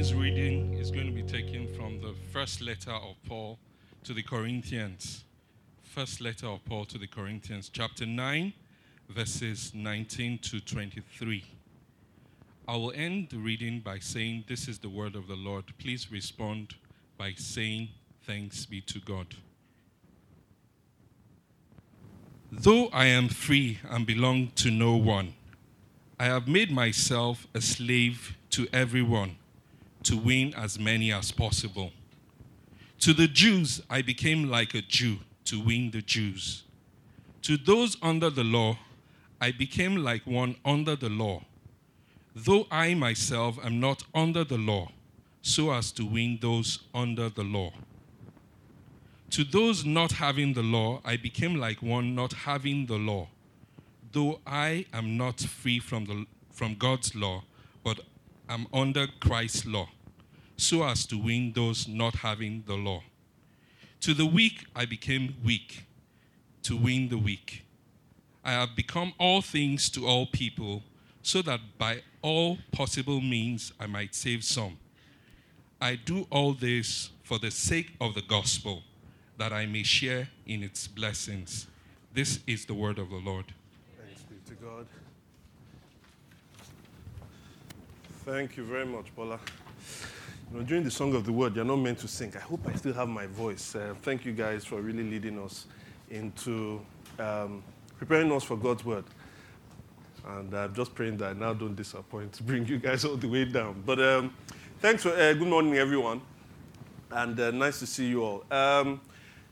Morning's reading is going to be taken from the first letter of Paul to the Corinthians. First letter of Paul to the Corinthians, chapter 9, verses 19 to 23. I will end the reading by saying, This is the word of the Lord. Please respond by saying, Thanks be to God. Though I am free and belong to no one, I have made myself a slave to everyone to win as many as possible. To the Jews, I became like a Jew to win the Jews. To those under the law, I became like one under the law, though I myself am not under the law, so as to win those under the law. To those not having the law, I became like one not having the law, though I am not free from, the, from God's law, but am under Christ's law, so as to win those not having the law. To the weak, I became weak to win the weak. I have become all things to all people, so that by all possible means I might save some. I do all this for the sake of the gospel, that I may share in its blessings. This is the word of the Lord. Thanks be to God. Thank you very much, Paula. You know, during the song of the word, you're not meant to sing. I hope I still have my voice. Uh, thank you guys for really leading us into um, preparing us for God's word. And I'm just praying that I now don't disappoint to bring you guys all the way down. But um, thanks for uh, good morning, everyone, and uh, nice to see you all. Um,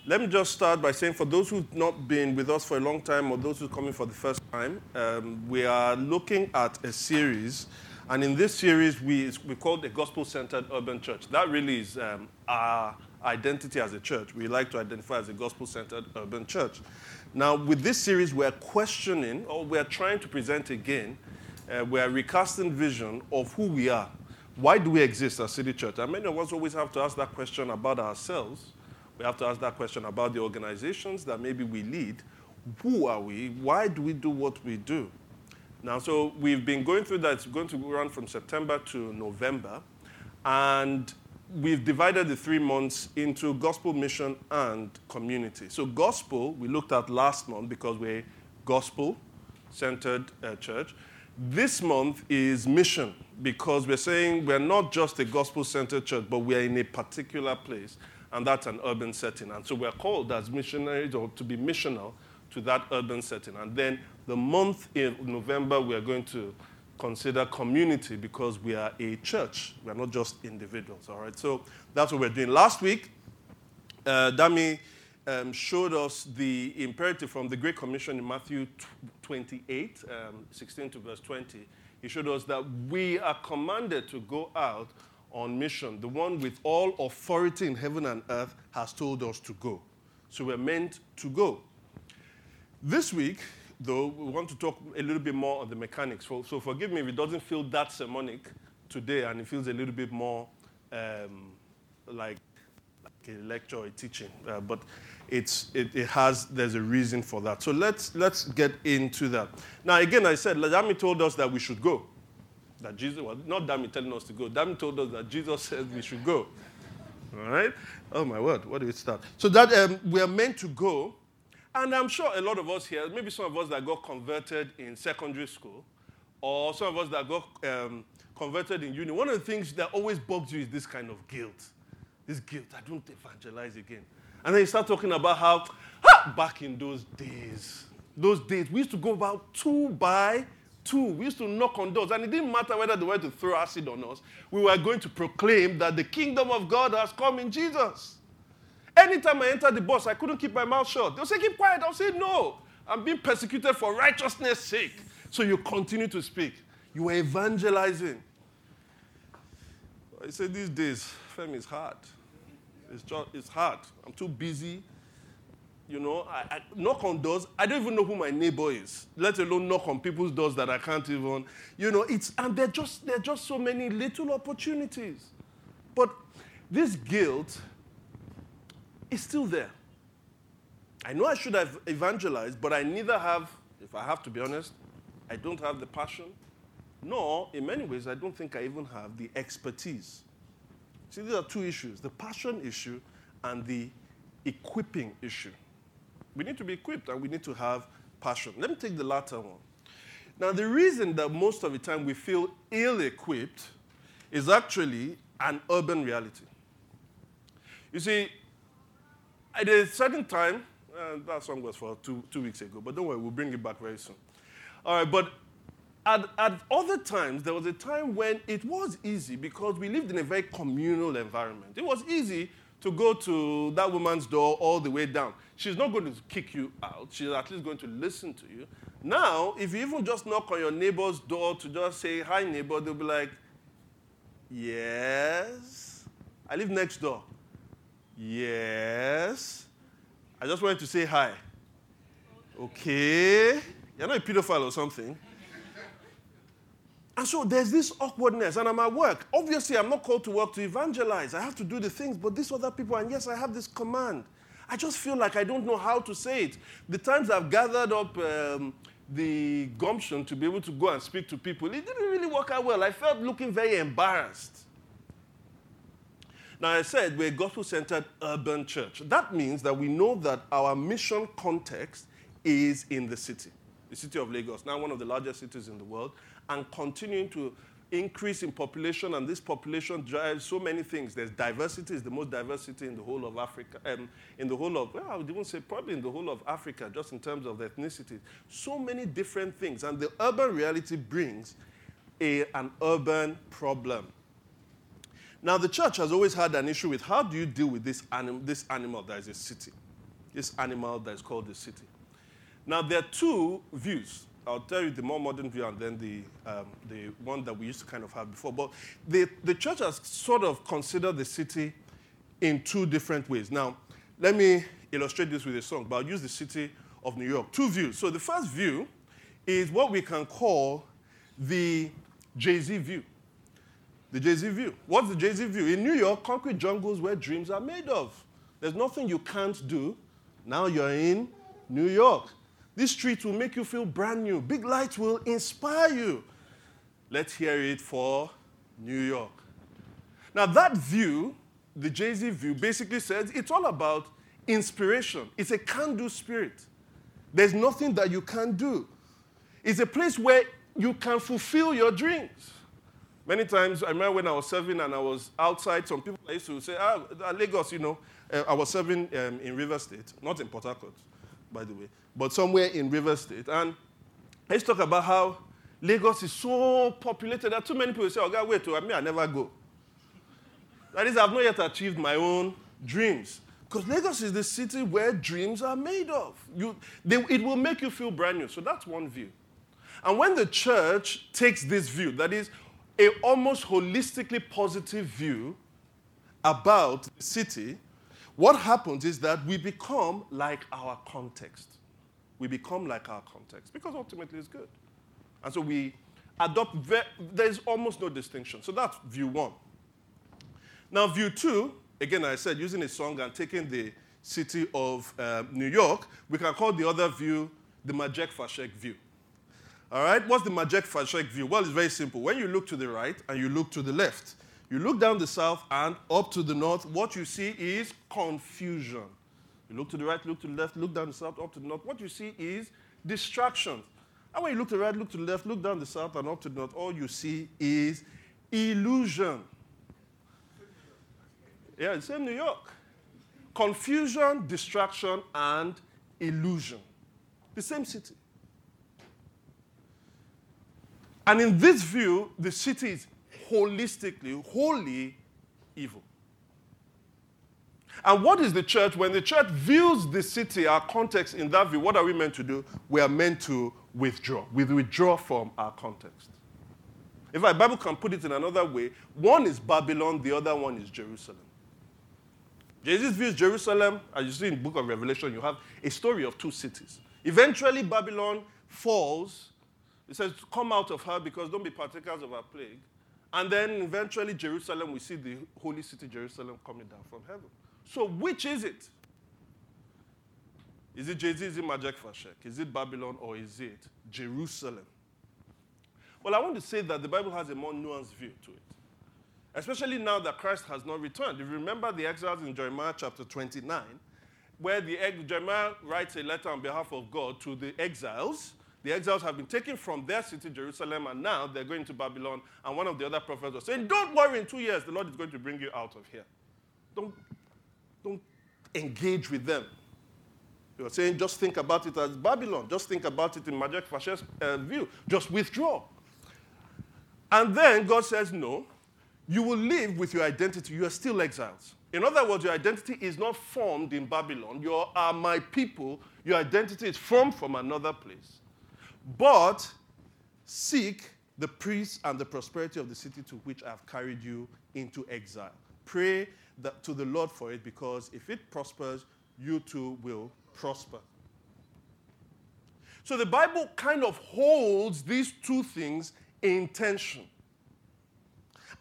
let me just start by saying, for those who've not been with us for a long time, or those who are coming for the first time, um, we are looking at a series, and in this series, we we call the gospel-centered urban church. That really is um, our identity as a church. We like to identify as a gospel-centered urban church. Now, with this series, we're questioning, or we're trying to present again, uh, we're recasting vision of who we are. Why do we exist as City Church? And many of us always have to ask that question about ourselves. We have to ask that question about the organizations that maybe we lead. Who are we? Why do we do what we do? Now, so we've been going through that. It's going to run from September to November. And we've divided the three months into gospel, mission, and community. So, gospel, we looked at last month because we're gospel centered uh, church. This month is mission because we're saying we're not just a gospel centered church, but we're in a particular place, and that's an urban setting. And so we're called as missionaries or to be missional to that urban setting. And then the month in November, we're going to consider community because we are a church. We're not just individuals, all right? So that's what we're doing. Last week, uh, Dami um, showed us the imperative from the Great Commission in Matthew 28, um, 16 to verse 20. He showed us that we are commanded to go out on mission. The one with all authority in heaven and earth has told us to go. So we're meant to go. This week, though, we want to talk a little bit more on the mechanics. So, so forgive me if it doesn't feel that sermonic today and it feels a little bit more um, like, like a lecture or a teaching. Uh, but it's, it, it, has, there's a reason for that. So let's, let's get into that. Now, again, I said, Dami told us that we should go. That Jesus, well, not Dami telling us to go. Dami told us that Jesus said we should go. All right? Oh, my word. What do we start? So that um, we are meant to go. And I'm sure a lot of us here, maybe some of us that got converted in secondary school, or some of us that got um, converted in uni, one of the things that always bugs you is this kind of guilt. This guilt, I don't evangelize again. And then you start talking about how, ah, back in those days, those days, we used to go about two by two. We used to knock on doors, and it didn't matter whether they were to throw acid on us. We were going to proclaim that the kingdom of God has come in Jesus. Anytime I entered the bus, I couldn't keep my mouth shut. They'll say, Keep quiet. I'll say, No. I'm being persecuted for righteousness' sake. So you continue to speak. You were evangelizing. I say these days, Femi is hard. It's, just, it's hard. I'm too busy. You know, I, I knock on doors. I don't even know who my neighbor is, let alone knock on people's doors that I can't even. You know, it's and there just there are just so many little opportunities. But this guilt is still there. I know I should have evangelized, but I neither have, if I have to be honest, I don't have the passion, nor, in many ways, I don't think I even have the expertise. See, these are two issues the passion issue and the equipping issue. We need to be equipped and we need to have passion. Let me take the latter one. Now, the reason that most of the time we feel ill equipped is actually an urban reality. You see, at a certain time, uh, that song was for two, two weeks ago, but don't worry, we'll bring it back very soon. All right, but at, at other times, there was a time when it was easy because we lived in a very communal environment. It was easy to go to that woman's door all the way down. She's not going to kick you out, she's at least going to listen to you. Now, if you even just knock on your neighbor's door to just say, Hi, neighbor, they'll be like, Yes. I live next door. Yes. I just wanted to say hi. Okay. You're not a pedophile or something. And so there's this awkwardness, and I'm at work. Obviously, I'm not called to work to evangelize. I have to do the things, but these other people, and yes, I have this command. I just feel like I don't know how to say it. The times I've gathered up um, the gumption to be able to go and speak to people, it didn't really work out well. I felt looking very embarrassed. Now, I said we're a gospel centered urban church. That means that we know that our mission context is in the city, the city of Lagos, now one of the largest cities in the world, and continuing to increase in population, and this population drives so many things. There's diversity, is the most diversity in the whole of Africa, um, in the whole of, well, I would even say probably in the whole of Africa, just in terms of the ethnicity. So many different things, and the urban reality brings a, an urban problem. Now, the church has always had an issue with how do you deal with this, anim- this animal that is a city, this animal that is called the city. Now, there are two views I'll tell you the more modern view and then the, um, the one that we used to kind of have before. But the, the church has sort of considered the city in two different ways. Now, let me illustrate this with a song, but I'll use the city of New York. Two views. So the first view is what we can call the Jay Z view. The Jay Z view. What's the Jay Z view? In New York, concrete jungles where dreams are made of. There's nothing you can't do. Now you're in New York. This street will make you feel brand new. Big lights will inspire you. Let's hear it for New York. Now, that view, the Jay Z view, basically says it's all about inspiration. It's a can do spirit. There's nothing that you can't do. It's a place where you can fulfill your dreams. Many times, I remember when I was serving and I was outside, some people I used to say, ah, Lagos, you know, uh, I was serving um, in River State, not in Port Harcourt, by the way but somewhere in River State. And let's talk about how Lagos is so populated that too many people say, oh, God, wait, I mean, I never go. That is, I've not yet achieved my own dreams. Because Lagos is the city where dreams are made of. You, they, it will make you feel brand new. So that's one view. And when the church takes this view, that is a almost holistically positive view about the city, what happens is that we become like our context we become like our context because ultimately it's good. And so we adopt, ve- there's almost no distinction. So that's view one. Now, view two, again, I said using a song and taking the city of uh, New York, we can call the other view the Majek Fashek view. All right, what's the Majek Fashek view? Well, it's very simple. When you look to the right and you look to the left, you look down the south and up to the north, what you see is confusion. You look to the right, look to the left, look down the south, up to the north. What you see is distractions. And when you look to the right, look to the left, look down the south, and up to the north, all you see is illusion. Yeah, it's in New York. Confusion, distraction, and illusion. The same city. And in this view, the city is holistically, wholly evil. And what is the church? When the church views the city, our context in that view, what are we meant to do? We are meant to withdraw. We withdraw from our context. Fact, the Bible can put it in another way. One is Babylon, the other one is Jerusalem. Jesus views Jerusalem, as you see in the book of Revelation, you have a story of two cities. Eventually, Babylon falls. It says, Come out of her because don't be partakers of her plague. And then eventually, Jerusalem, we see the holy city Jerusalem coming down from heaven. So, which is it? Is it Jay Z? Is it Majek Fashek? Is it Babylon or is it Jerusalem? Well, I want to say that the Bible has a more nuanced view to it. Especially now that Christ has not returned. If you remember the exiles in Jeremiah chapter 29, where the Jeremiah writes a letter on behalf of God to the exiles. The exiles have been taken from their city, Jerusalem, and now they're going to Babylon. And one of the other prophets was saying, Don't worry, in two years, the Lord is going to bring you out of here. Don't, don't engage with them. He was saying, Just think about it as Babylon. Just think about it in Majek Fashek's uh, view. Just withdraw. And then God says, No, you will live with your identity. You are still exiles. In other words, your identity is not formed in Babylon. You are my people. Your identity is formed from another place. But seek the peace and the prosperity of the city to which I have carried you into exile. Pray that, to the Lord for it because if it prospers, you too will prosper. So the Bible kind of holds these two things in tension.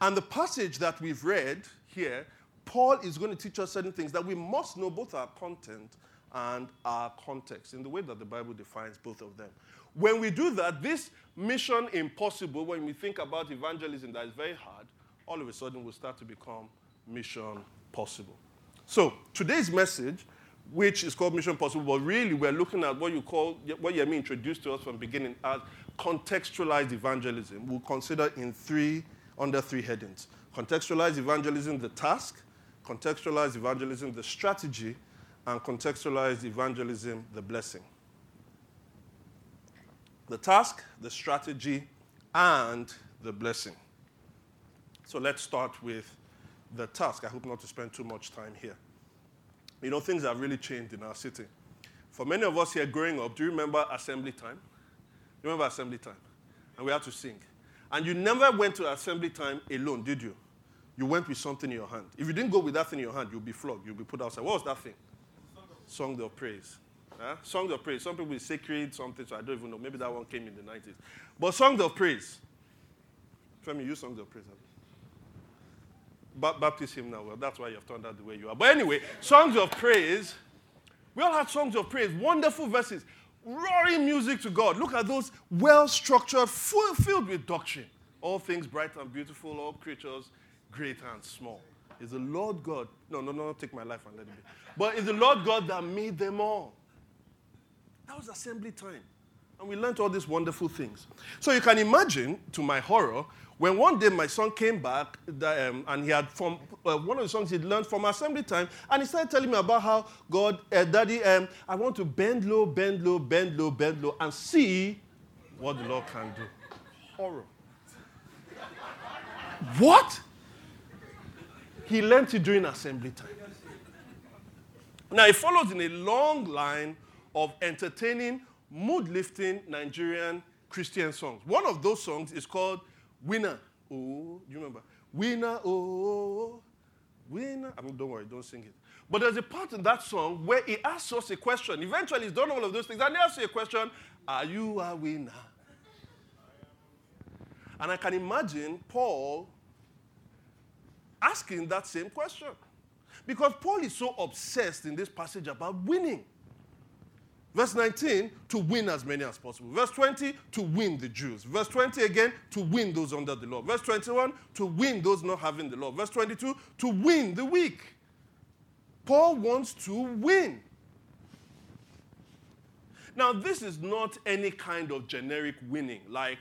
And the passage that we've read here, Paul is going to teach us certain things that we must know both our content and our context in the way that the Bible defines both of them. When we do that, this mission impossible, when we think about evangelism that is very hard, all of a sudden will start to become mission possible. So, today's message, which is called Mission Possible, but really we're looking at what you call, what Yemi introduced to us from beginning as contextualized evangelism. We'll consider in three under three headings Contextualized evangelism, the task, contextualized evangelism, the strategy, and contextualized evangelism, the blessing. The task, the strategy, and the blessing. So let's start with the task. I hope not to spend too much time here. You know, things have really changed in our city. For many of us here growing up, do you remember assembly time? You remember assembly time? And we had to sing. And you never went to assembly time alone, did you? You went with something in your hand. If you didn't go with that thing in your hand, you'll be flogged. You'll be put outside. What was that thing? Song of praise. Huh? Song of praise. Some people say sacred something, so I don't even know. Maybe that one came in the 90s. But songs of praise. Femi, you songs of praise. Ba- Baptist hymn now. Well, that's why you've turned out the way you are. But anyway, songs of praise. We all had songs of praise, wonderful verses roaring music to God. Look at those well structured, filled with doctrine. All things bright and beautiful, all creatures great and small. Is the Lord God, No, no, no, no, take my life and let it be. But it's the Lord God that made them all. That was assembly time. And we learned all these wonderful things. So you can imagine, to my horror, when one day my son came back um, and he had from uh, one of the songs he'd learned from assembly time, and he started telling me about how God, uh, Daddy, um, I want to bend low, bend low, bend low, bend low, and see what the Lord can do. Horror. what? He learned it during assembly time. Now it follows in a long line of entertaining, mood lifting Nigerian Christian songs. One of those songs is called Winner. Oh, do you remember? Winner, oh, winner. I mean, don't worry, don't sing it. But there's a part in that song where he asks us a question. Eventually, he's done all of those things, and he asks you a question Are you a winner? And I can imagine Paul asking that same question. Because Paul is so obsessed in this passage about winning. Verse 19, to win as many as possible. Verse 20, to win the Jews. Verse 20 again, to win those under the law. Verse 21, to win those not having the law. Verse 22, to win the weak. Paul wants to win. Now, this is not any kind of generic winning, like,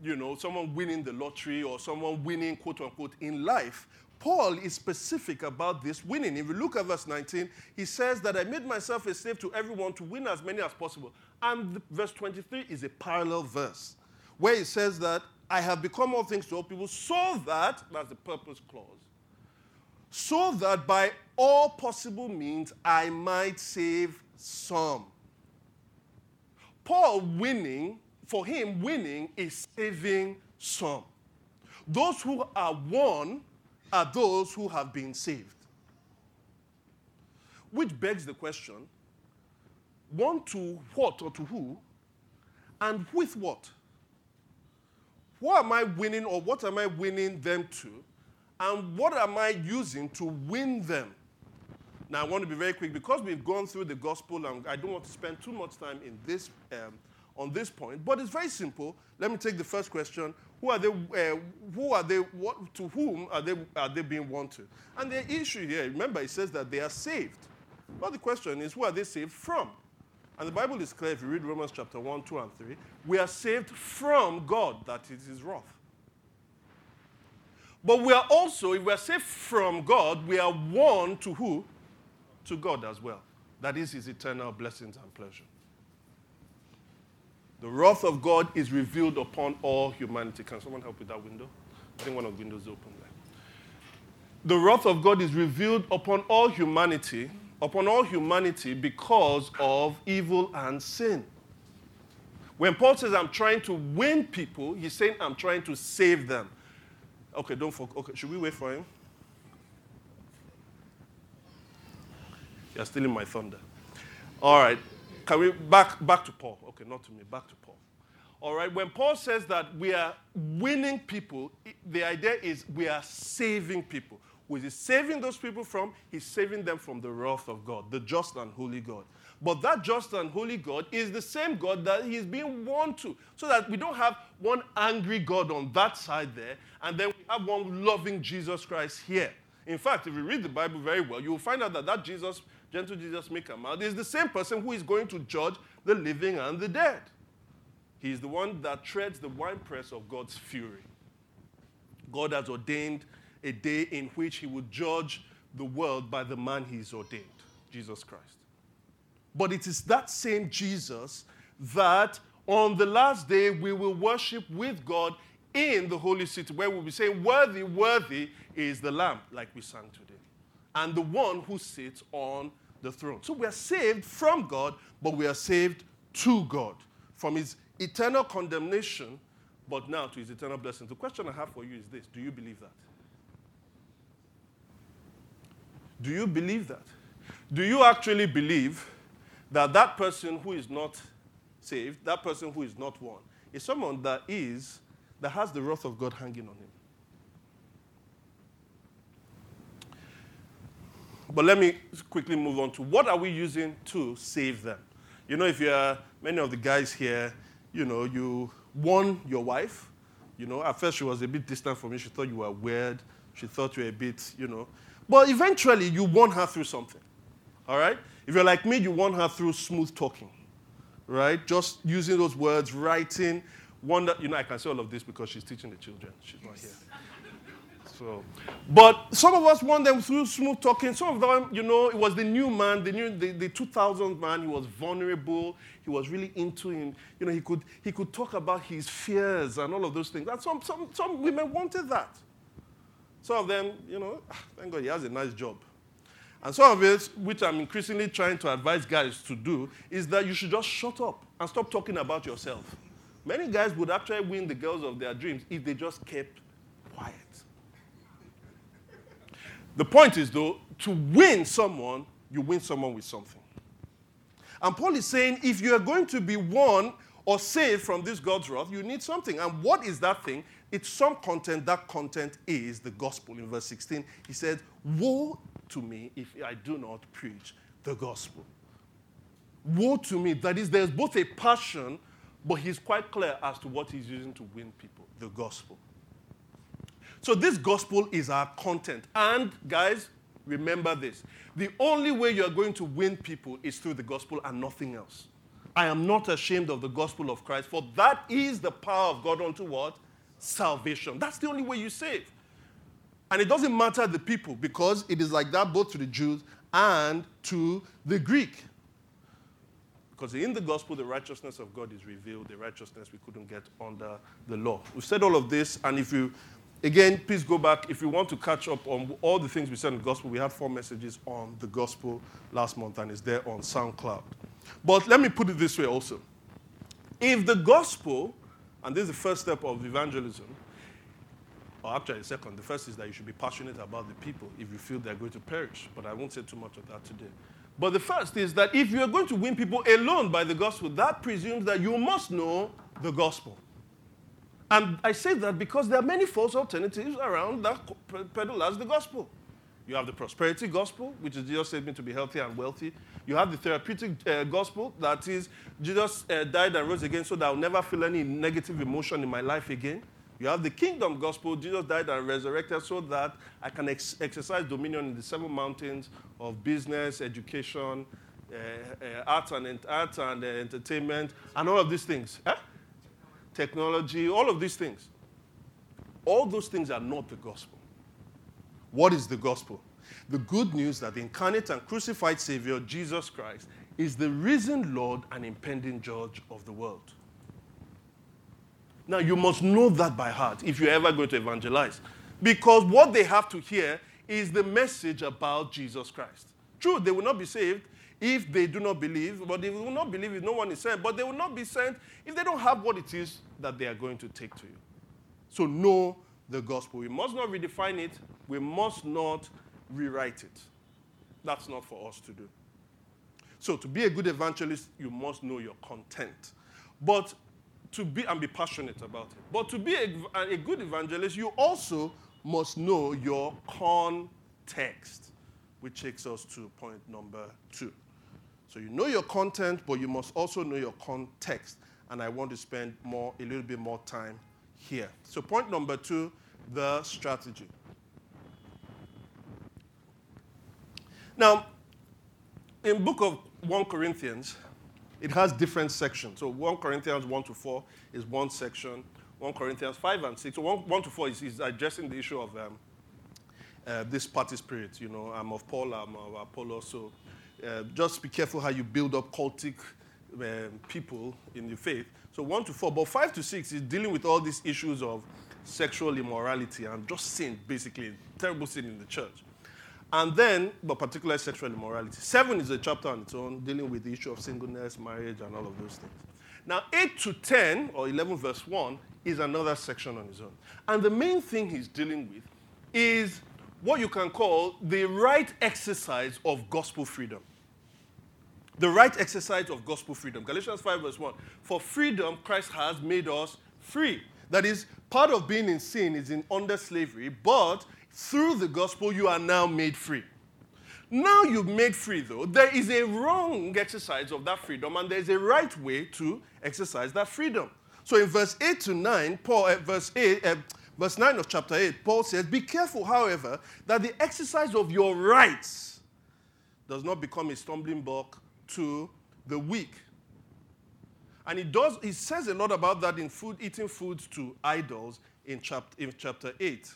you know, someone winning the lottery or someone winning, quote unquote, in life. Paul is specific about this winning. If you look at verse 19, he says that I made myself a slave to everyone to win as many as possible. And the, verse 23 is a parallel verse where he says that I have become all things to all people so that, that's the purpose clause, so that by all possible means I might save some. Paul winning, for him, winning is saving some. Those who are won are those who have been saved. Which begs the question won to what or to who? And with what? What am I winning or what am I winning them to? And what am I using to win them? Now, I want to be very quick because we've gone through the gospel and I don't want to spend too much time in this, um, on this point, but it's very simple. Let me take the first question. Who are they, uh, who are they, what, to whom are they, are they being won to? And the issue here, remember, it says that they are saved. But the question is, who are they saved from? And the Bible is clear if you read Romans chapter 1, 2, and 3. We are saved from God, that is his wrath. But we are also, if we are saved from God, we are won to who? To God as well. That is his eternal blessings and pleasure. The wrath of God is revealed upon all humanity. Can someone help with that window? I think one of the windows is open there. The wrath of God is revealed upon all humanity upon all humanity because of evil and sin. When Paul says, I'm trying to win people, he's saying, I'm trying to save them. Okay, don't forget. Okay, should we wait for him? You're stealing my thunder. All right. Can we back back to Paul? Okay, not to me, back to Paul. All right. When Paul says that we are winning people, the idea is we are saving people. Who is he saving those people from? He's saving them from the wrath of God, the just and holy God. But that just and holy God is the same God that he's being won to. So that we don't have one angry God on that side there, and then we have one loving Jesus Christ here. In fact, if you read the Bible very well, you will find out that that Jesus, gentle Jesus may come out, is the same person who is going to judge the living and the dead. He is the one that treads the winepress of God's fury. God has ordained a day in which he would judge the world by the man he's ordained, Jesus Christ. But it is that same Jesus that on the last day we will worship with God in the holy city, where we'll be saying, Worthy, worthy is the Lamb, like we sang today, and the one who sits on the throne. So we are saved from God, but we are saved to God, from his eternal condemnation, but now to his eternal blessing. The question I have for you is this Do you believe that? Do you believe that? Do you actually believe that that person who is not saved, that person who is not one, is someone that is, that has the wrath of God hanging on him? But let me quickly move on to what are we using to save them? You know, if you're many of the guys here, you know, you won your wife. You know, at first she was a bit distant from you. She thought you were weird. She thought you were a bit, you know. But eventually, you won her through something. All right? If you're like me, you won her through smooth talking. Right? Just using those words, writing. Wonder, you know, I can say all of this because she's teaching the children. She's not here. So, but some of us won them through smooth talking. Some of them, you know, it was the new man, the new, the, the 2000 man. He was vulnerable. He was really into him. You know, he could, he could talk about his fears and all of those things. And some, some, some women wanted that. Some of them, you know, ah, thank God he has a nice job. And some of it, which I'm increasingly trying to advise guys to do, is that you should just shut up and stop talking about yourself. Many guys would actually win the girls of their dreams if they just kept quiet. The point is, though, to win someone, you win someone with something. And Paul is saying if you are going to be won or saved from this God's wrath, you need something. And what is that thing? it's some content. That content is the gospel. In verse 16, he said, Woe to me if I do not preach the gospel. Woe to me. That is, there's both a passion, but he's quite clear as to what he's using to win people the gospel. So, this gospel is our content. And, guys, remember this the only way you're going to win people is through the gospel and nothing else. I am not ashamed of the gospel of Christ, for that is the power of God unto what? salvation. That's the only way you save. And it doesn't matter the people because it is like that both to the Jews and to the Greek. Because in the gospel, the righteousness of God is revealed, the righteousness we couldn't get under the law. We've said all of this, and if you, again, please go back. If you want to catch up on all the things we said in the gospel, we had four messages on the gospel last month, and it's there on SoundCloud. But let me put it this way also. If the gospel and this is the first step of evangelism. or actually, the second, the first is that you should be passionate about the people if you feel they're going to perish. But I won't say too much of that today. But the first is that if you're going to win people alone by the gospel, that presumes that you must know the gospel. And I say that because there are many false alternatives around that peddle as the gospel. You have the prosperity gospel, which is Jesus saved me to be healthy and wealthy. You have the therapeutic uh, gospel, that is, Jesus uh, died and rose again so that I'll never feel any negative emotion in my life again. You have the kingdom gospel, Jesus died and resurrected so that I can ex- exercise dominion in the seven mountains of business, education, uh, uh art and, art and uh, entertainment, and all of these things. Eh? Technology, all of these things. All those things are not the gospel. What is the gospel? The good news that the incarnate and crucified Savior, Jesus Christ, is the risen Lord and impending judge of the world. Now, you must know that by heart if you're ever going to evangelize. Because what they have to hear is the message about Jesus Christ. True, they will not be saved if they do not believe, but they will not believe if no one is sent, but they will not be sent if they don't have what it is that they are going to take to you. So, know the gospel. We must not redefine it, we must not rewrite it. That's not for us to do. So, to be a good evangelist, you must know your content. But to be and be passionate about it. But to be a, a good evangelist, you also must know your context, which takes us to point number two. So you know your content, but you must also know your context. And I want to spend more, a little bit more time here. So point number two the strategy. Now, in book of 1 Corinthians, it has different sections. So 1 Corinthians 1 to 4 is one section. 1 Corinthians 5 and 6. So 1, 1 to 4 is, is addressing the issue of um, uh, this party spirit. You know, I'm of Paul, I'm of Apollos. So uh, just be careful how you build up cultic um, people in the faith. So 1 to 4. But 5 to 6 is dealing with all these issues of sexual immorality and just sin, basically, terrible sin in the church. And then, but particularly sexual immorality. Seven is a chapter on its own, dealing with the issue of singleness, marriage, and all of those things. Now, 8 to 10, or 11 verse 1, is another section on its own. And the main thing he's dealing with is what you can call the right exercise of gospel freedom. The right exercise of gospel freedom. Galatians 5, verse 1. For freedom, Christ has made us free. That is, part of being in sin is in under slavery, but through the gospel, you are now made free. Now you've made free, though, there is a wrong exercise of that freedom, and there's a right way to exercise that freedom. So in verse 8 to 9, Paul, uh, verse 8, uh, verse 9 of chapter 8, Paul says, Be careful, however, that the exercise of your rights does not become a stumbling block to the weak. And he does, he says a lot about that in food, eating foods to idols in chapter, in chapter 8.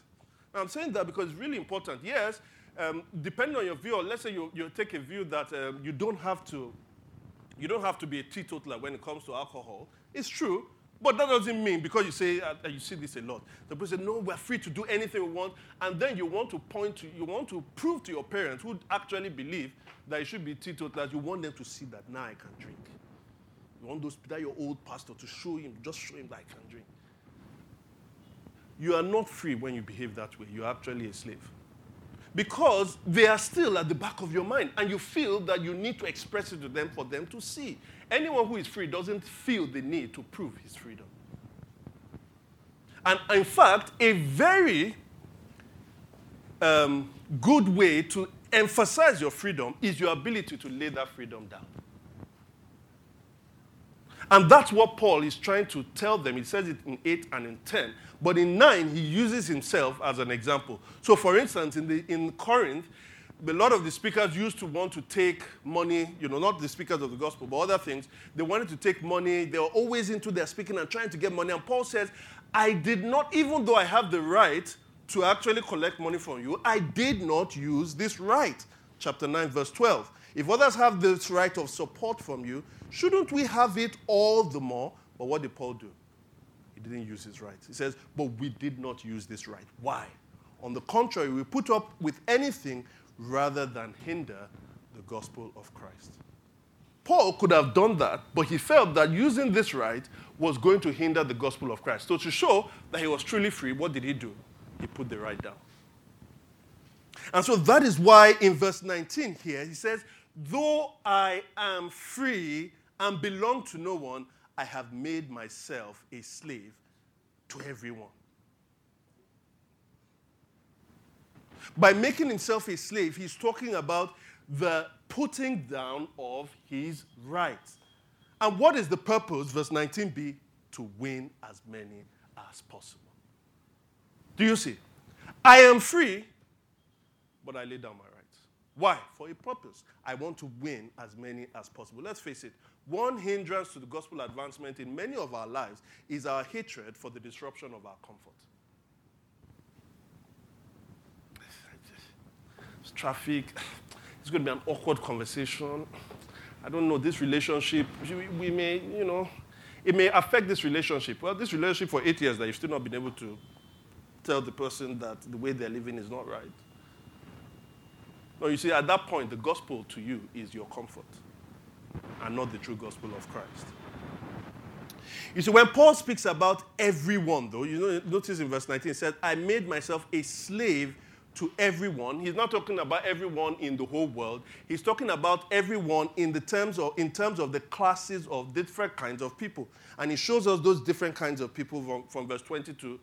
I'm saying that because it's really important. Yes, um, depending on your view, or let's say you, you take a view that um, you don't have to, you don't have to be a teetotaler when it comes to alcohol. It's true, but that doesn't mean because you say uh, you see this a lot. The people say, "No, we're free to do anything we want," and then you want to point to, you want to prove to your parents who actually believe that it should be teetotalers. You want them to see that now I can drink. You want those, that your old pastor to show him, just show him that I can drink. You are not free when you behave that way. You're actually a slave. Because they are still at the back of your mind, and you feel that you need to express it to them for them to see. Anyone who is free doesn't feel the need to prove his freedom. And in fact, a very um, good way to emphasize your freedom is your ability to lay that freedom down. And that's what Paul is trying to tell them. He says it in 8 and in 10. But in 9, he uses himself as an example. So, for instance, in, the, in Corinth, a lot of the speakers used to want to take money, you know, not the speakers of the gospel, but other things. They wanted to take money. They were always into their speaking and trying to get money. And Paul says, I did not, even though I have the right to actually collect money from you, I did not use this right. Chapter 9, verse 12. If others have this right of support from you, shouldn't we have it all the more? But what did Paul do? He didn't use his right. He says, But we did not use this right. Why? On the contrary, we put up with anything rather than hinder the gospel of Christ. Paul could have done that, but he felt that using this right was going to hinder the gospel of Christ. So, to show that he was truly free, what did he do? he put the right down. And so that is why in verse 19 here, he says, Though I am free and belong to no one, I have made myself a slave to everyone. By making himself a slave, he's talking about the putting down of his rights. And what is the purpose, verse 19b? To win as many as possible. Do you see? I am free, but I lay down my rights. Why? For a purpose. I want to win as many as possible. Let's face it, one hindrance to the gospel advancement in many of our lives is our hatred for the disruption of our comfort. It's traffic. It's going to be an awkward conversation. I don't know, this relationship, we may, you know, it may affect this relationship. Well, this relationship for eight years that you've still not been able to tell the person that the way they're living is not right. No, you see, at that point, the gospel to you is your comfort and not the true gospel of Christ. You see, when Paul speaks about everyone, though, you notice in verse 19, he said, I made myself a slave to everyone. He's not talking about everyone in the whole world. He's talking about everyone in the terms of in terms of the classes of different kinds of people. And he shows us those different kinds of people from, from verse 22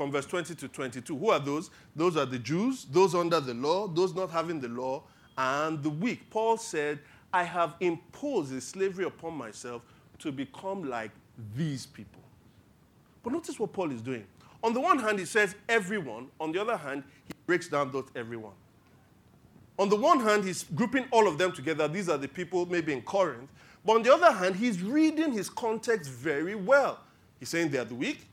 from verse 20 to 22. Who are those? Those are the Jews, those under the law, those not having the law, and the weak. Paul said, I have imposed slavery upon myself to become like these people. But notice what Paul is doing. On the one hand, he says everyone. On the other hand, he breaks down those everyone. On the one hand, he's grouping all of them together. These are the people maybe in Corinth. But on the other hand, he's reading his context very well. He's saying they are the weak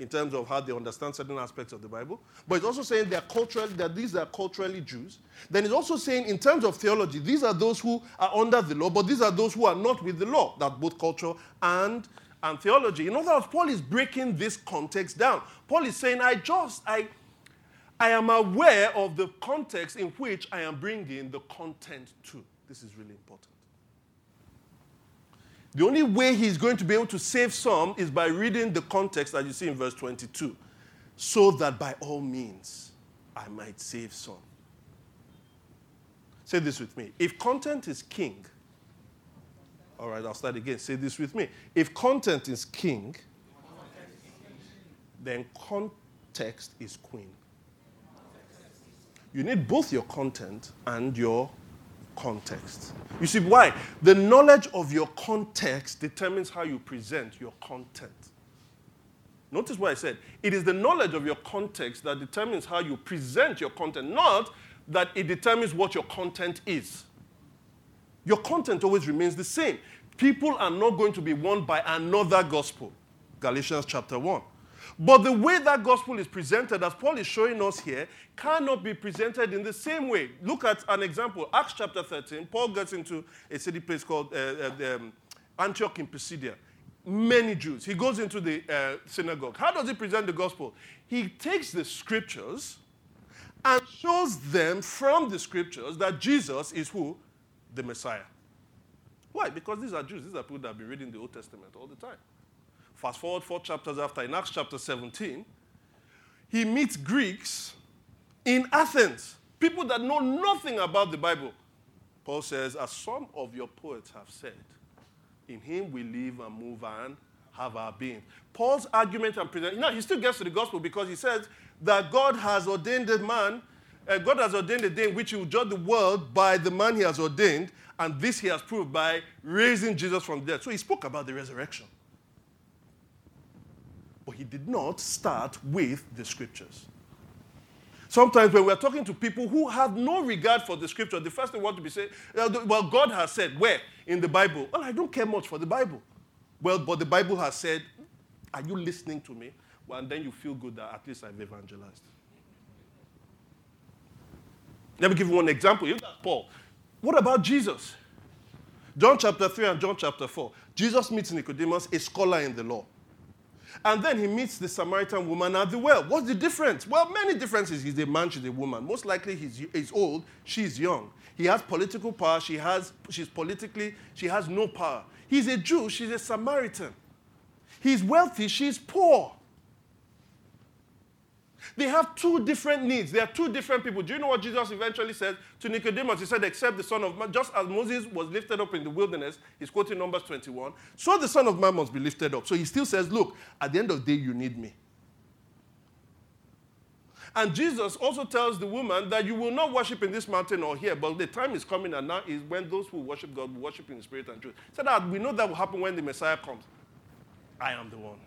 in terms of how they understand certain aspects of the Bible. But it's also saying they're cultural, that these are culturally Jews. Then it's also saying, in terms of theology, these are those who are under the law, but these are those who are not with the law. That both culture and and theology. In other words, Paul is breaking this context down. Paul is saying, I just, I, I am aware of the context in which I am bringing the content to. This is really important. The only way he's going to be able to save some is by reading the context that you see in verse 22, so that by all means I might save some. Say this with me. If content is king, all right, I'll start again. Say this with me. If content is king, then context is queen. You need both your content and your context. You see why? The knowledge of your context determines how you present your content. Notice what I said. It is the knowledge of your context that determines how you present your content, not that it determines what your content is. Your content always remains the same. People are not going to be won by another gospel. Galatians chapter 1. But the way that gospel is presented, as Paul is showing us here, cannot be presented in the same way. Look at an example. Acts chapter 13, Paul gets into a city place called uh, uh, um, Antioch in Pisidia. Many Jews. He goes into the uh, synagogue. How does he present the gospel? He takes the scriptures and shows them from the scriptures that Jesus is who? the Messiah. Why? Because these are Jews. These are people that have been reading the Old Testament all the time. Fast forward four chapters after, in Acts chapter 17, he meets Greeks in Athens, people that know nothing about the Bible. Paul says, as some of your poets have said, in him we live and move and have our being. Paul's argument and present, you know, he still gets to the gospel because he says that God has ordained a man uh, God has ordained a day in which he will judge the world by the man he has ordained, and this he has proved by raising Jesus from the dead. So he spoke about the resurrection. But he did not start with the scriptures. Sometimes when we're talking to people who have no regard for the scripture, the first thing we want to be saying, well, God has said, where? In the Bible. Well, I don't care much for the Bible. Well, but the Bible has said, are you listening to me? Well, and then you feel good that at least I've evangelized. Let me give you one example. You got Paul. What about Jesus? John chapter 3 and John chapter 4. Jesus meets Nicodemus, a scholar in the law. And then he meets the Samaritan woman at the well. What's the difference? Well, many differences. He's a man, she's a woman. Most likely he's, he's old, she's young. He has political power, she has, she's politically, she has no power. He's a Jew, she's a Samaritan. He's wealthy, she's poor. They have two different needs. They are two different people. Do you know what Jesus eventually said to Nicodemus? He said, Except the Son of Man, just as Moses was lifted up in the wilderness, he's quoting Numbers 21, so the Son of Man must be lifted up. So he still says, Look, at the end of the day, you need me. And Jesus also tells the woman that you will not worship in this mountain or here, but the time is coming, and now is when those who worship God will worship in spirit and truth. So that we know that will happen when the Messiah comes. I am the one.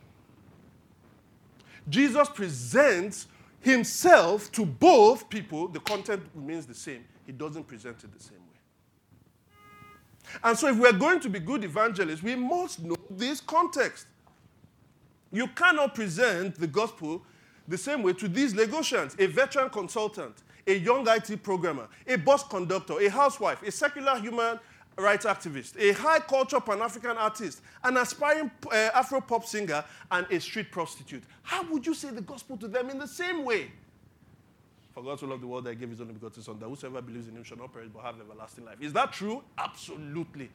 Jesus presents himself to both people. The content remains the same, he doesn't present it the same way. And so, if we're going to be good evangelists, we must know this context. You cannot present the gospel the same way to these Lagosians a veteran consultant, a young IT programmer, a bus conductor, a housewife, a secular human rights activist, a high culture Pan African artist, an aspiring uh, Afro pop singer, and a street prostitute. How would you say the gospel to them in the same way? For God so loved the world that he gave his only begotten Son, that whosoever believes in him shall not perish but have everlasting life. Is that true? Absolutely.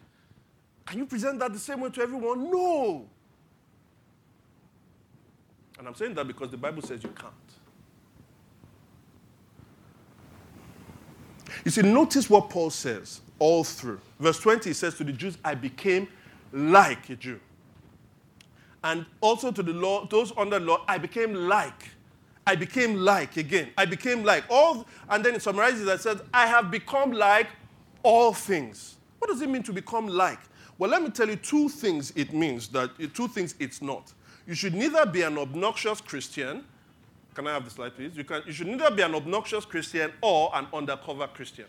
Can you present that the same way to everyone? No. And I'm saying that because the Bible says you can't. You see, notice what Paul says all through. Verse 20 he says to the Jews, I became like a Jew. And also to the law, those under law, I became like. I became like again. I became like all, and then it summarizes that says, I have become like all things. What does it mean to become like? Well, let me tell you two things it means that two things it's not. You should neither be an obnoxious Christian. Can I have the slide, please? You, can, you should neither be an obnoxious Christian or an undercover Christian.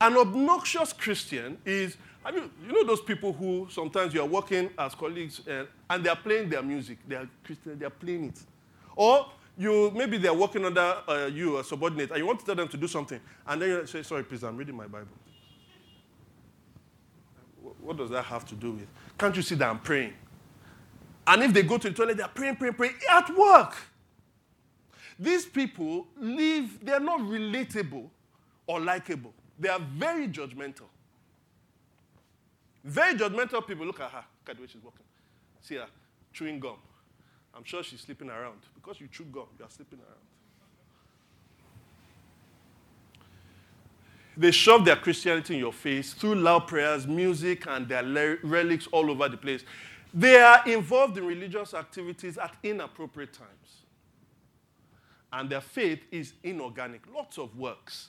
An obnoxious Christian is, I mean, you know those people who sometimes you are working as colleagues uh, and they are playing their music. They are Christian, they are playing it. Or you maybe they are working under uh, you, a subordinate, and you want to tell them to do something, and then you say, "Sorry, please, I'm reading my Bible." What does that have to do with? Can't you see that I'm praying? And if they go to the toilet, they're praying, praying, praying at work. These people live, they're not relatable or likable. They are very judgmental. Very judgmental people. Look at her. Look at the way she's walking. See her chewing gum. I'm sure she's sleeping around. Because you chew gum, you are sleeping around. They shove their Christianity in your face through loud prayers, music, and their relics all over the place. They are involved in religious activities at inappropriate times. And their faith is inorganic. Lots of works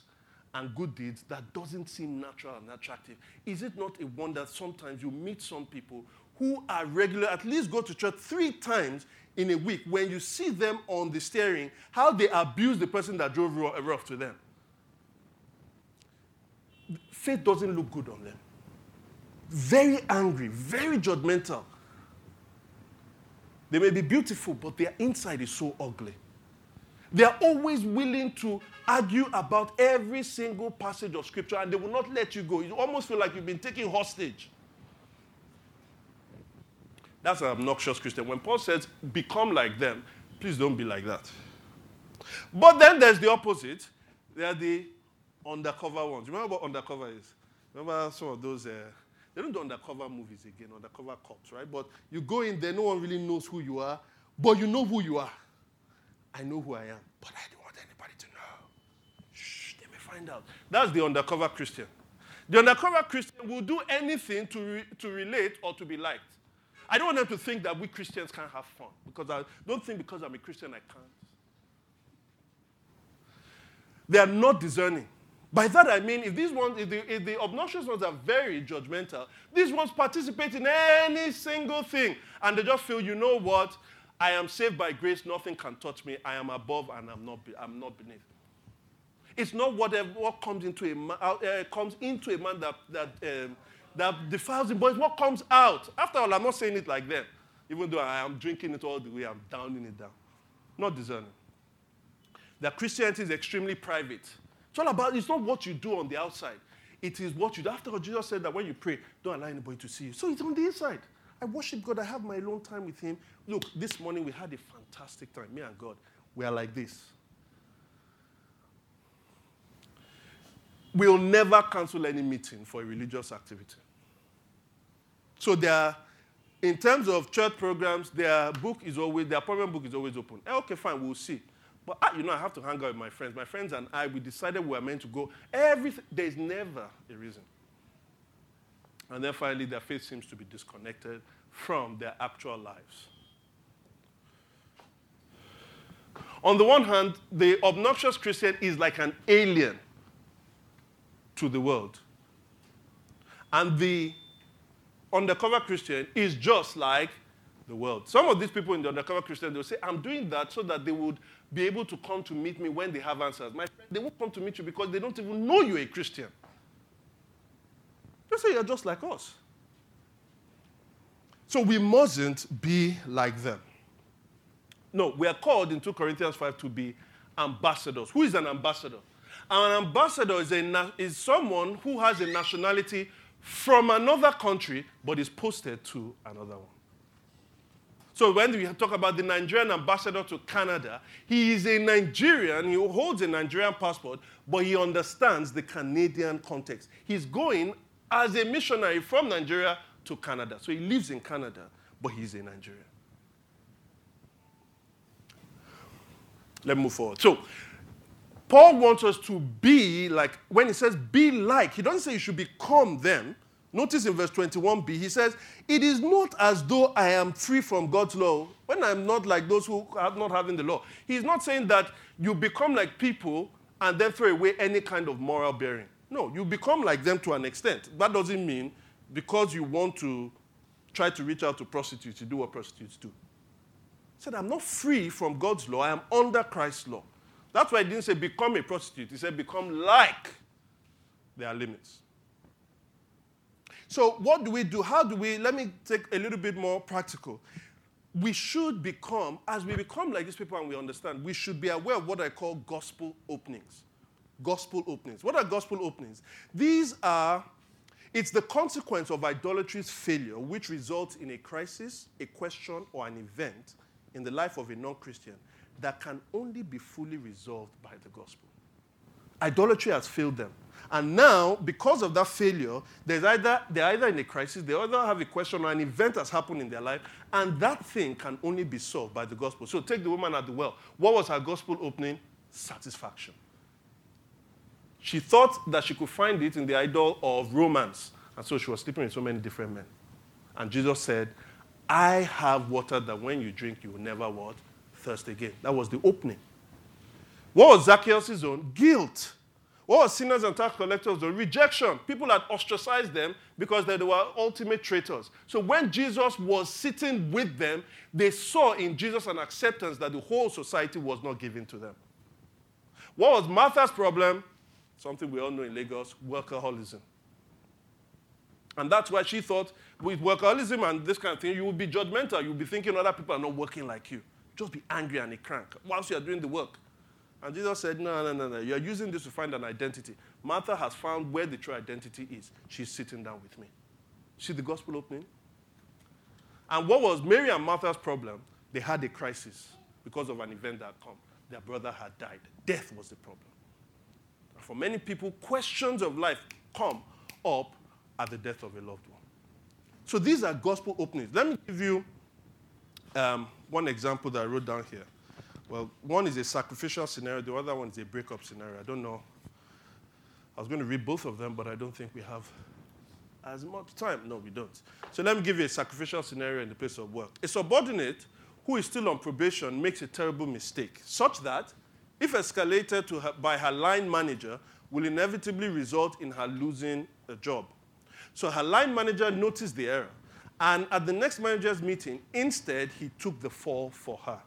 and good deeds that doesn't seem natural and attractive. Is it not a wonder sometimes you meet some people who are regular, at least go to church three times in a week, when you see them on the steering, how they abuse the person that drove rough to them? Faith doesn't look good on them. Very angry, very judgmental. They may be beautiful, but their inside is so ugly. They are always willing to argue about every single passage of scripture and they will not let you go. You almost feel like you've been taken hostage. That's an obnoxious Christian. When Paul says, become like them, please don't be like that. But then there's the opposite. They are the undercover ones. Remember what undercover is? Remember some of those uh, they don't do undercover movies again, undercover cops, right? But you go in there, no one really knows who you are, but you know who you are. I know who I am, but I don't want anybody to know. Shh, they may find out. That's the undercover Christian. The undercover Christian will do anything to, re- to relate or to be liked. I don't want them to think that we Christians can't have fun because I don't think because I'm a Christian I can't. They are not discerning. By that I mean, if these ones, if the, if the obnoxious ones are very judgmental, these ones participate in any single thing, and they just feel, you know what? I am saved by grace. Nothing can touch me. I am above, and I'm not. I'm not beneath. It's not whatever what comes into a man, uh, uh, comes into a man that that um, that defiles him, but it's what comes out. After all, I'm not saying it like that. Even though I am drinking it all the way, I'm downing it down. Not discerning. That Christianity is extremely private. It's all about, it's not what you do on the outside. It is what you do. After all, Jesus said that when you pray, don't allow anybody to see you. So it's on the inside. I worship God. I have my alone time with Him. Look, this morning we had a fantastic time. Me and God, we are like this. We'll never cancel any meeting for a religious activity. So there are, in terms of church programs, their book is always, their appointment book is always open. Eh, okay, fine, we'll see. But I, you know, I have to hang out with my friends. My friends and I, we decided we were meant to go. Everything, there's never a reason. And then finally, their faith seems to be disconnected from their actual lives. On the one hand, the obnoxious Christian is like an alien to the world. And the undercover Christian is just like the world. Some of these people in the undercover Christian, they'll say, I'm doing that so that they would be able to come to meet me when they have answers. My friend, they won't come to meet you because they don't even know you're a Christian. They say you're just like us. So we mustn't be like them. No, we are called in 2 Corinthians 5 to be ambassadors. Who is an ambassador? An ambassador is, a, is someone who has a nationality from another country but is posted to another one. So when we talk about the Nigerian ambassador to Canada, he is a Nigerian, he holds a Nigerian passport, but he understands the Canadian context. He's going as a missionary from Nigeria to Canada. So he lives in Canada, but he's a Nigerian. Let me move forward. So, Paul wants us to be like, when he says be like, he doesn't say you should become them. Notice in verse 21b, he says, It is not as though I am free from God's law when I'm not like those who are not having the law. He's not saying that you become like people and then throw away any kind of moral bearing. No, you become like them to an extent. That doesn't mean because you want to try to reach out to prostitutes, you do what prostitutes do He said, I'm not free from God's law, I am under Christ's law. That's why he didn't say become a prostitute. He said become like. There are limits. So, what do we do? How do we? Let me take a little bit more practical. We should become, as we become like these people and we understand, we should be aware of what I call gospel openings. Gospel openings. What are gospel openings? These are, it's the consequence of idolatry's failure, which results in a crisis, a question, or an event in the life of a non Christian that can only be fully resolved by the gospel. Idolatry has failed them. And now, because of that failure, there's either, they're either in a crisis, they either have a question or an event has happened in their life, and that thing can only be solved by the gospel. So take the woman at the well. What was her gospel opening? Satisfaction. She thought that she could find it in the idol of romance, and so she was sleeping with so many different men. And Jesus said, I have water that when you drink, you will never what? Thirst again. That was the opening. What was Zacchaeus' own? Guilt. What was sinners and tax collectors' own? Rejection. People had ostracized them because they were ultimate traitors. So when Jesus was sitting with them, they saw in Jesus an acceptance that the whole society was not giving to them. What was Martha's problem? Something we all know in Lagos workaholism. And that's why she thought with workaholism and this kind of thing, you will be judgmental. You'll be thinking other people are not working like you. Just be angry and a crank whilst you are doing the work. And Jesus said, No, no, no, no. You're using this to find an identity. Martha has found where the true identity is. She's sitting down with me. See the gospel opening? And what was Mary and Martha's problem? They had a crisis because of an event that had come. Their brother had died. Death was the problem. For many people, questions of life come up at the death of a loved one. So these are gospel openings. Let me give you um, one example that I wrote down here. Well, one is a sacrificial scenario, the other one is a breakup scenario. I don't know. I was going to read both of them, but I don't think we have as much time. No, we don't. So let me give you a sacrificial scenario in the place of work. A subordinate who is still on probation makes a terrible mistake, such that, if escalated to her, by her line manager, will inevitably result in her losing a job. So her line manager noticed the error. And at the next manager's meeting, instead, he took the fall for her.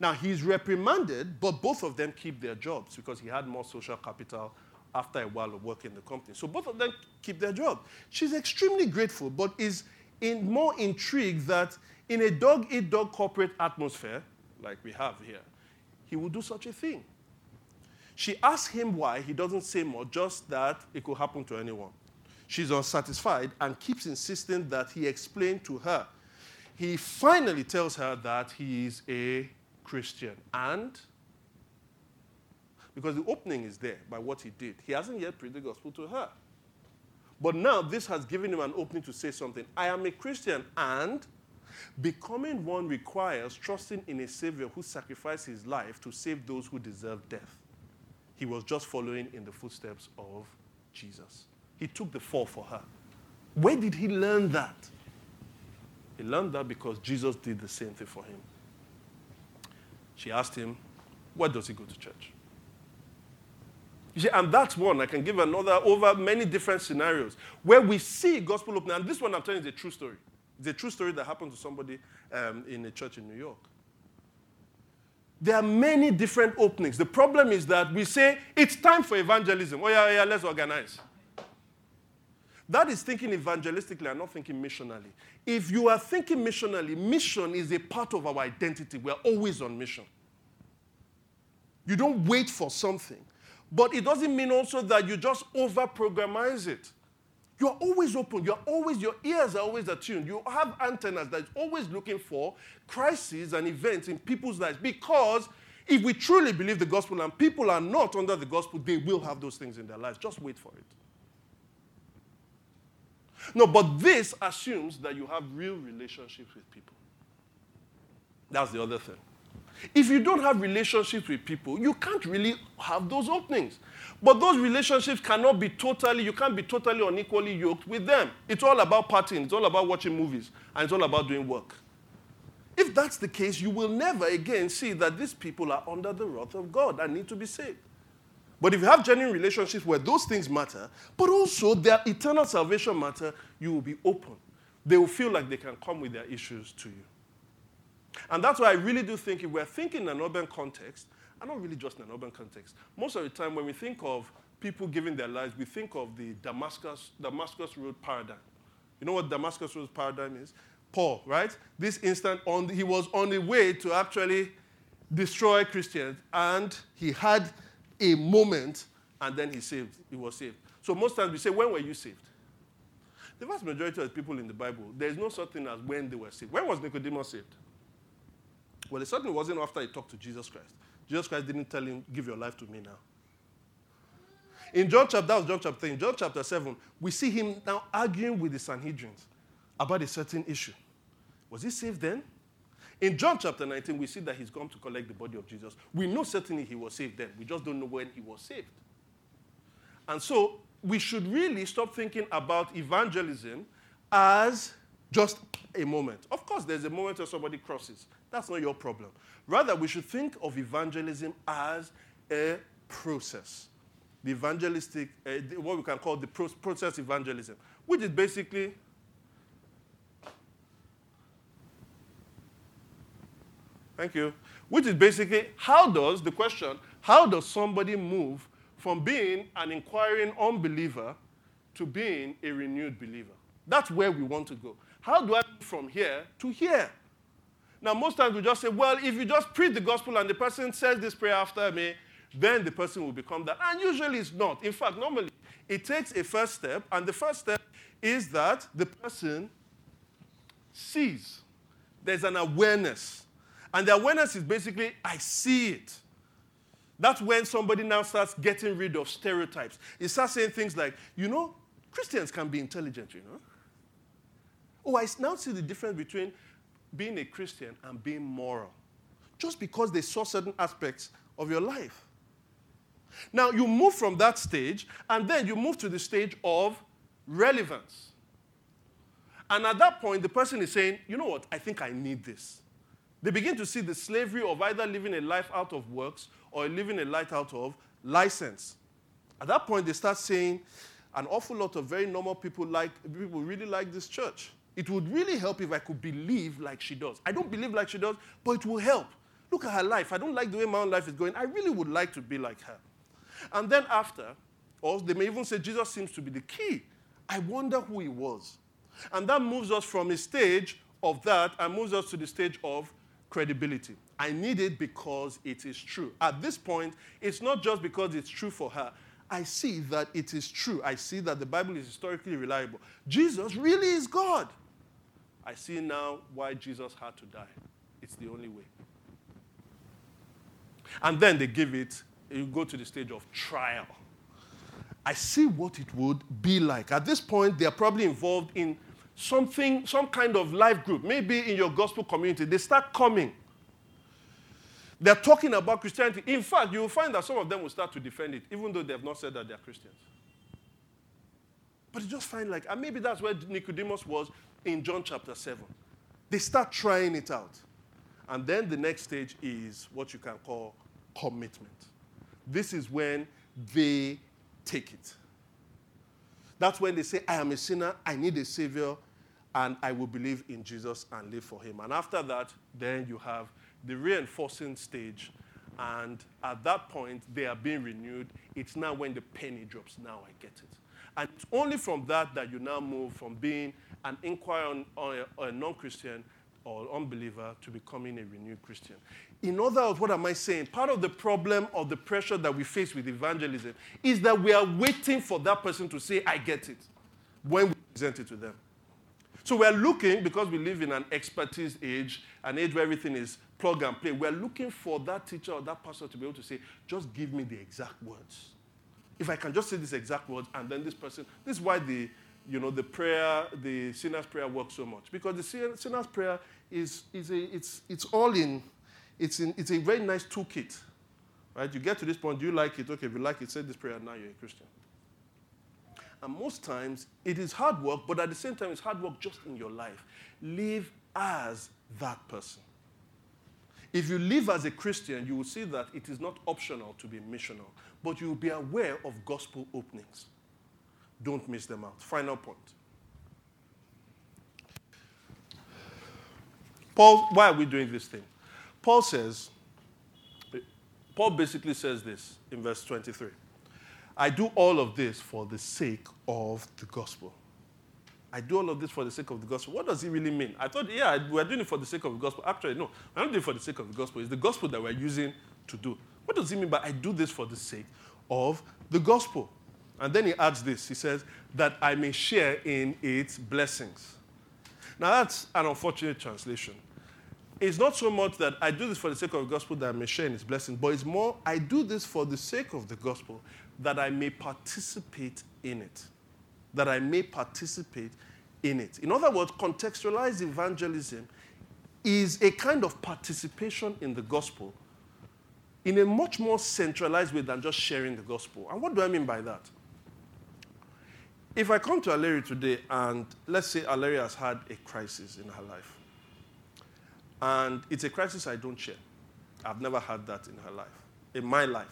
Now, he's reprimanded, but both of them keep their jobs because he had more social capital after a while of working in the company. So both of them keep their job. She's extremely grateful, but is in more intrigued that in a dog eat dog corporate atmosphere, like we have here, he would do such a thing. She asks him why. He doesn't say more, just that it could happen to anyone. She's unsatisfied and keeps insisting that he explain to her. He finally tells her that he is a Christian. And because the opening is there by what he did, he hasn't yet preached the gospel to her. But now this has given him an opening to say something. I am a Christian and Becoming one requires trusting in a Savior who sacrificed his life to save those who deserve death. He was just following in the footsteps of Jesus. He took the fall for her. Where did he learn that? He learned that because Jesus did the same thing for him. She asked him, Where does he go to church? You see, and that's one. I can give another over many different scenarios where we see gospel opening. And this one I'm telling is a true story. It's a true story that happened to somebody um, in a church in New York. There are many different openings. The problem is that we say it's time for evangelism. Oh, yeah, yeah, let's organize. That is thinking evangelistically and not thinking missionally. If you are thinking missionally, mission is a part of our identity. We're always on mission. You don't wait for something. But it doesn't mean also that you just over programize it. You're always open. You're always, your ears are always attuned. You have antennas that's always looking for crises and events in people's lives. Because if we truly believe the gospel and people are not under the gospel, they will have those things in their lives. Just wait for it. No, but this assumes that you have real relationships with people. That's the other thing. If you don't have relationships with people, you can't really have those openings. But those relationships cannot be totally, you can't be totally unequally yoked with them. It's all about partying, it's all about watching movies, and it's all about doing work. If that's the case, you will never again see that these people are under the wrath of God and need to be saved. But if you have genuine relationships where those things matter, but also their eternal salvation matter, you will be open. They will feel like they can come with their issues to you. And that's why I really do think if we're thinking in an urban context, and not really just in an urban context, most of the time when we think of people giving their lives, we think of the Damascus, Damascus Road paradigm. You know what Damascus Road paradigm is? Paul, right? This instant, on the, he was on the way to actually destroy Christians, and he had a moment, and then he saved. He was saved. So most times we say, when were you saved? The vast majority of people in the Bible, there is no such thing as when they were saved. When was Nicodemus saved? Well, it certainly wasn't after he talked to Jesus Christ. Jesus Christ didn't tell him, Give your life to me now. In John chapter, that was John chapter 3. In John chapter 7, we see him now arguing with the Sanhedrins about a certain issue. Was he saved then? In John chapter 19, we see that he's come to collect the body of Jesus. We know certainly he was saved then. We just don't know when he was saved. And so we should really stop thinking about evangelism as just a moment. Of course, there's a moment where somebody crosses. That's not your problem. Rather, we should think of evangelism as a process. The evangelistic, uh, what we can call the process evangelism, which is basically Thank you. Which is basically how does the question, how does somebody move from being an inquiring unbeliever to being a renewed believer? That's where we want to go. How do I move from here to here? Now, most times we just say, well, if you just preach the gospel and the person says this prayer after me, then the person will become that. And usually it's not. In fact, normally it takes a first step, and the first step is that the person sees. There's an awareness. And the awareness is basically, I see it. That's when somebody now starts getting rid of stereotypes. He starts saying things like, you know, Christians can be intelligent, you know. Oh, I now see the difference between being a Christian and being moral. Just because they saw certain aspects of your life. Now, you move from that stage, and then you move to the stage of relevance. And at that point, the person is saying, you know what, I think I need this. They begin to see the slavery of either living a life out of works or living a life out of license. At that point, they start saying, an awful lot of very normal people like people really like this church. It would really help if I could believe like she does. I don't believe like she does, but it will help. Look at her life. I don't like the way my own life is going. I really would like to be like her. And then after, or they may even say Jesus seems to be the key. I wonder who he was. And that moves us from a stage of that and moves us to the stage of credibility. I need it because it is true. At this point, it's not just because it's true for her. I see that it is true. I see that the Bible is historically reliable. Jesus really is God. I see now why Jesus had to die. It's the only way. And then they give it, you go to the stage of trial. I see what it would be like. At this point, they are probably involved in something, some kind of life group, maybe in your gospel community, they start coming. They're talking about Christianity. In fact, you will find that some of them will start to defend it, even though they have not said that they're Christians. But you just find like, and maybe that's where Nicodemus was in John chapter 7. They start trying it out. And then the next stage is what you can call commitment. This is when they take it. That's when they say, I am a sinner, I need a savior, and I will believe in Jesus and live for him. And after that, then you have the reinforcing stage. And at that point, they are being renewed. It's now when the penny drops. Now I get it. And it's only from that that you now move from being an inquirer on, on a, a non Christian or unbeliever to becoming a renewed Christian. In other words, what am I saying? Part of the problem of the pressure that we face with evangelism is that we are waiting for that person to say, I get it, when we present it to them. So we're looking, because we live in an expertise age, an age where everything is plug and play, we're looking for that teacher or that pastor to be able to say, just give me the exact words. If I can just say these exact words, and then this person, this is why the, you know, the prayer, the sinner's prayer works so much. Because the sinner's prayer is, is a, it's, it's all in, it's, in, it's a very nice toolkit. Right? You get to this point, do you like it? Okay, if you like it, say this prayer, now you're a Christian. And most times, it is hard work, but at the same time, it's hard work just in your life. Live as that person. If you live as a Christian, you will see that it is not optional to be missional, but you will be aware of gospel openings. Don't miss them out. Final point. Paul, why are we doing this thing? Paul says, Paul basically says this in verse 23 I do all of this for the sake of the gospel. I do all of this for the sake of the gospel. What does it really mean? I thought, yeah, we're doing it for the sake of the gospel. Actually, no, I'm not doing it for the sake of the gospel. It's the gospel that we're using to do. What does he mean by I do this for the sake of the gospel? And then he adds this he says, that I may share in its blessings. Now, that's an unfortunate translation. It's not so much that I do this for the sake of the gospel that I may share in its blessing, but it's more I do this for the sake of the gospel that I may participate in it that I may participate in it. In other words, contextualized evangelism is a kind of participation in the gospel in a much more centralized way than just sharing the gospel. And what do I mean by that? If I come to Aleri today and let's say Aleri has had a crisis in her life, and it's a crisis I don't share. I've never had that in her life, in my life.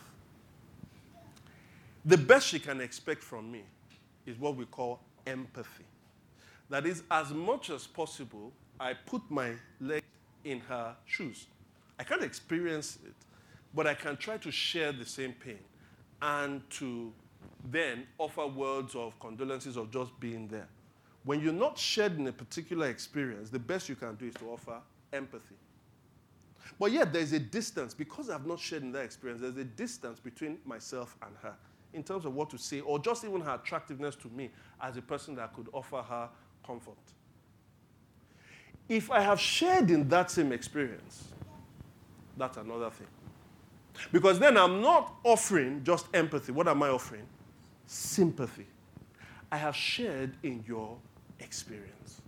The best she can expect from me is what we call empathy. That is, as much as possible, I put my leg in her shoes. I can't experience it, but I can try to share the same pain and to then offer words of condolences of just being there. When you're not shared in a particular experience, the best you can do is to offer empathy. But yet, there's a distance. Because I've not shared in that experience, there's a distance between myself and her in terms of what to say, or just even her attractiveness to me as a person that could offer her comfort. If I have shared in that same experience, that's another thing. Because then I'm not offering just empathy. What am I offering? Sympathy. I have shared in your experience.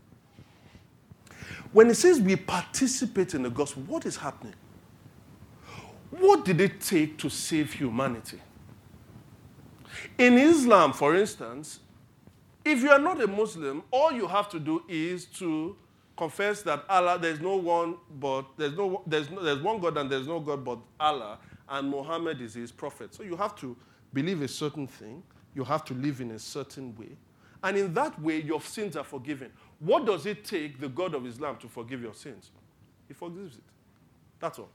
When it says we participate in the gospel, what is happening? What did it take to save humanity? In Islam, for instance, if you are not a Muslim, all you have to do is to confess that Allah, there's no one but there's no there's no, there's one God and there's no God but Allah, and Muhammad is his prophet. So you have to believe a certain thing, you have to live in a certain way, and in that way your sins are forgiven. What does it take the God of Islam to forgive your sins? He forgives it. That's all.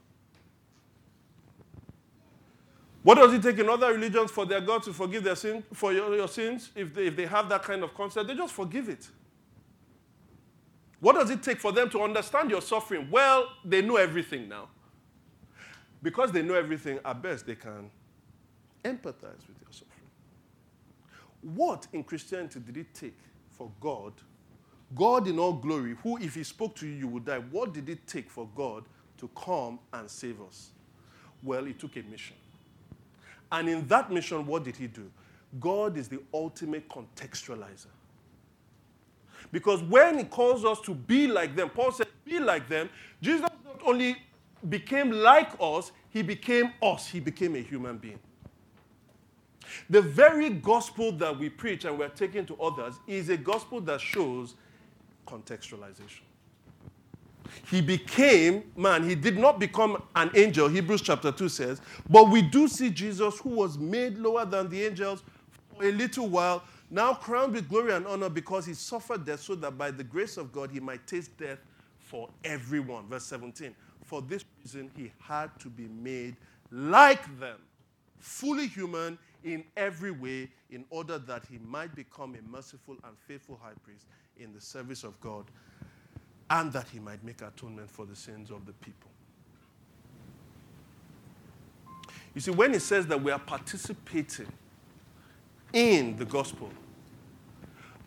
What does it take in other religions for their God to forgive their sin, for your, your sins? If they, if they have that kind of concept, they just forgive it. What does it take for them to understand your suffering? Well, they know everything now. Because they know everything, at best, they can empathize with your suffering. What in Christianity did it take for God, God in all glory, who, if He spoke to you, you would die, what did it take for God to come and save us? Well, it took a mission. And in that mission, what did he do? God is the ultimate contextualizer. Because when he calls us to be like them, Paul said, be like them, Jesus not only became like us, he became us. He became a human being. The very gospel that we preach and we're taking to others is a gospel that shows contextualization. He became man. He did not become an angel, Hebrews chapter 2 says. But we do see Jesus, who was made lower than the angels for a little while, now crowned with glory and honor because he suffered death so that by the grace of God he might taste death for everyone. Verse 17. For this reason, he had to be made like them, fully human in every way, in order that he might become a merciful and faithful high priest in the service of God and that he might make atonement for the sins of the people. You see, when he says that we are participating in the gospel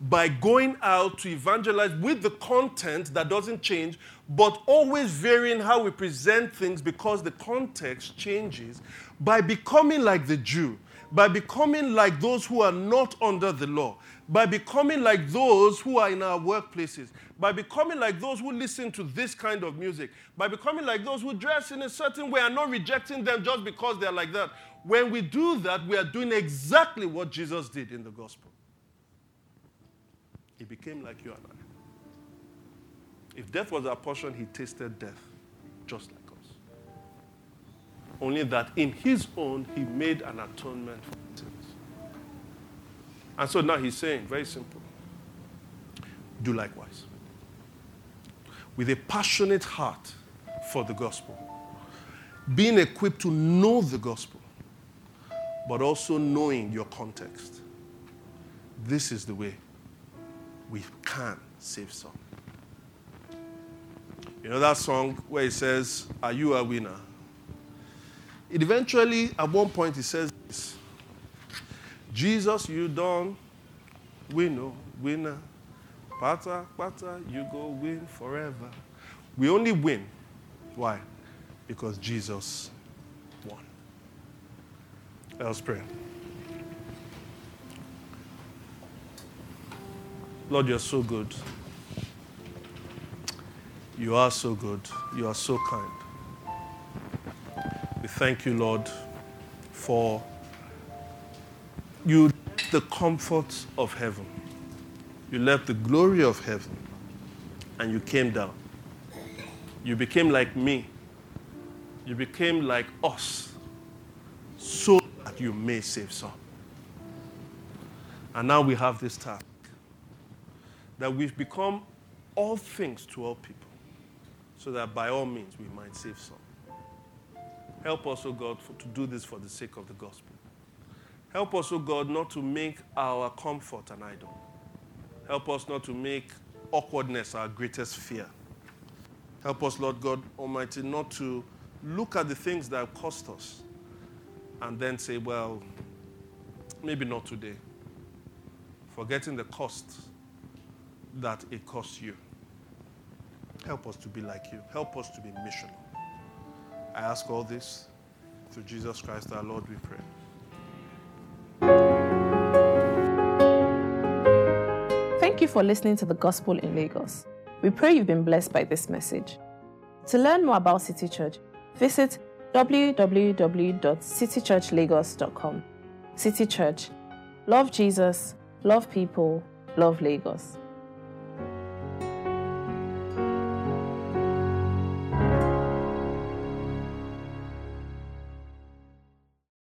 by going out to evangelize with the content that doesn't change, but always varying how we present things because the context changes, by becoming like the Jew, by becoming like those who are not under the law, by becoming like those who are in our workplaces, by becoming like those who listen to this kind of music, by becoming like those who dress in a certain way and not rejecting them just because they're like that. When we do that, we are doing exactly what Jesus did in the gospel. He became like you and I. If death was our portion, he tasted death just like. Only that in his own, he made an atonement for sins. And so now he's saying, very simple, do likewise. With a passionate heart for the gospel, being equipped to know the gospel, but also knowing your context. This is the way we can save some. You know that song where it says, Are you a winner? Eventually, at one point, he says this Jesus, you don't win, no winner. Pata, pata, you go win forever. We only win. Why? Because Jesus won. Let's pray. Lord, you're so good. You are so good. You are so kind. Thank you, Lord, for you left the comforts of heaven. You left the glory of heaven and you came down. You became like me. You became like us so that you may save some. And now we have this task that we've become all things to all people so that by all means we might save some. Help us, O oh God, for, to do this for the sake of the gospel. Help us, O oh God, not to make our comfort an idol. Help us not to make awkwardness our greatest fear. Help us, Lord God Almighty, not to look at the things that have cost us and then say, well, maybe not today. Forgetting the cost that it costs you. Help us to be like you. Help us to be missional. I ask all this through Jesus Christ our Lord, we pray. Thank you for listening to the Gospel in Lagos. We pray you've been blessed by this message. To learn more about City Church, visit www.citychurchlagos.com. City Church. Love Jesus, love people, love Lagos.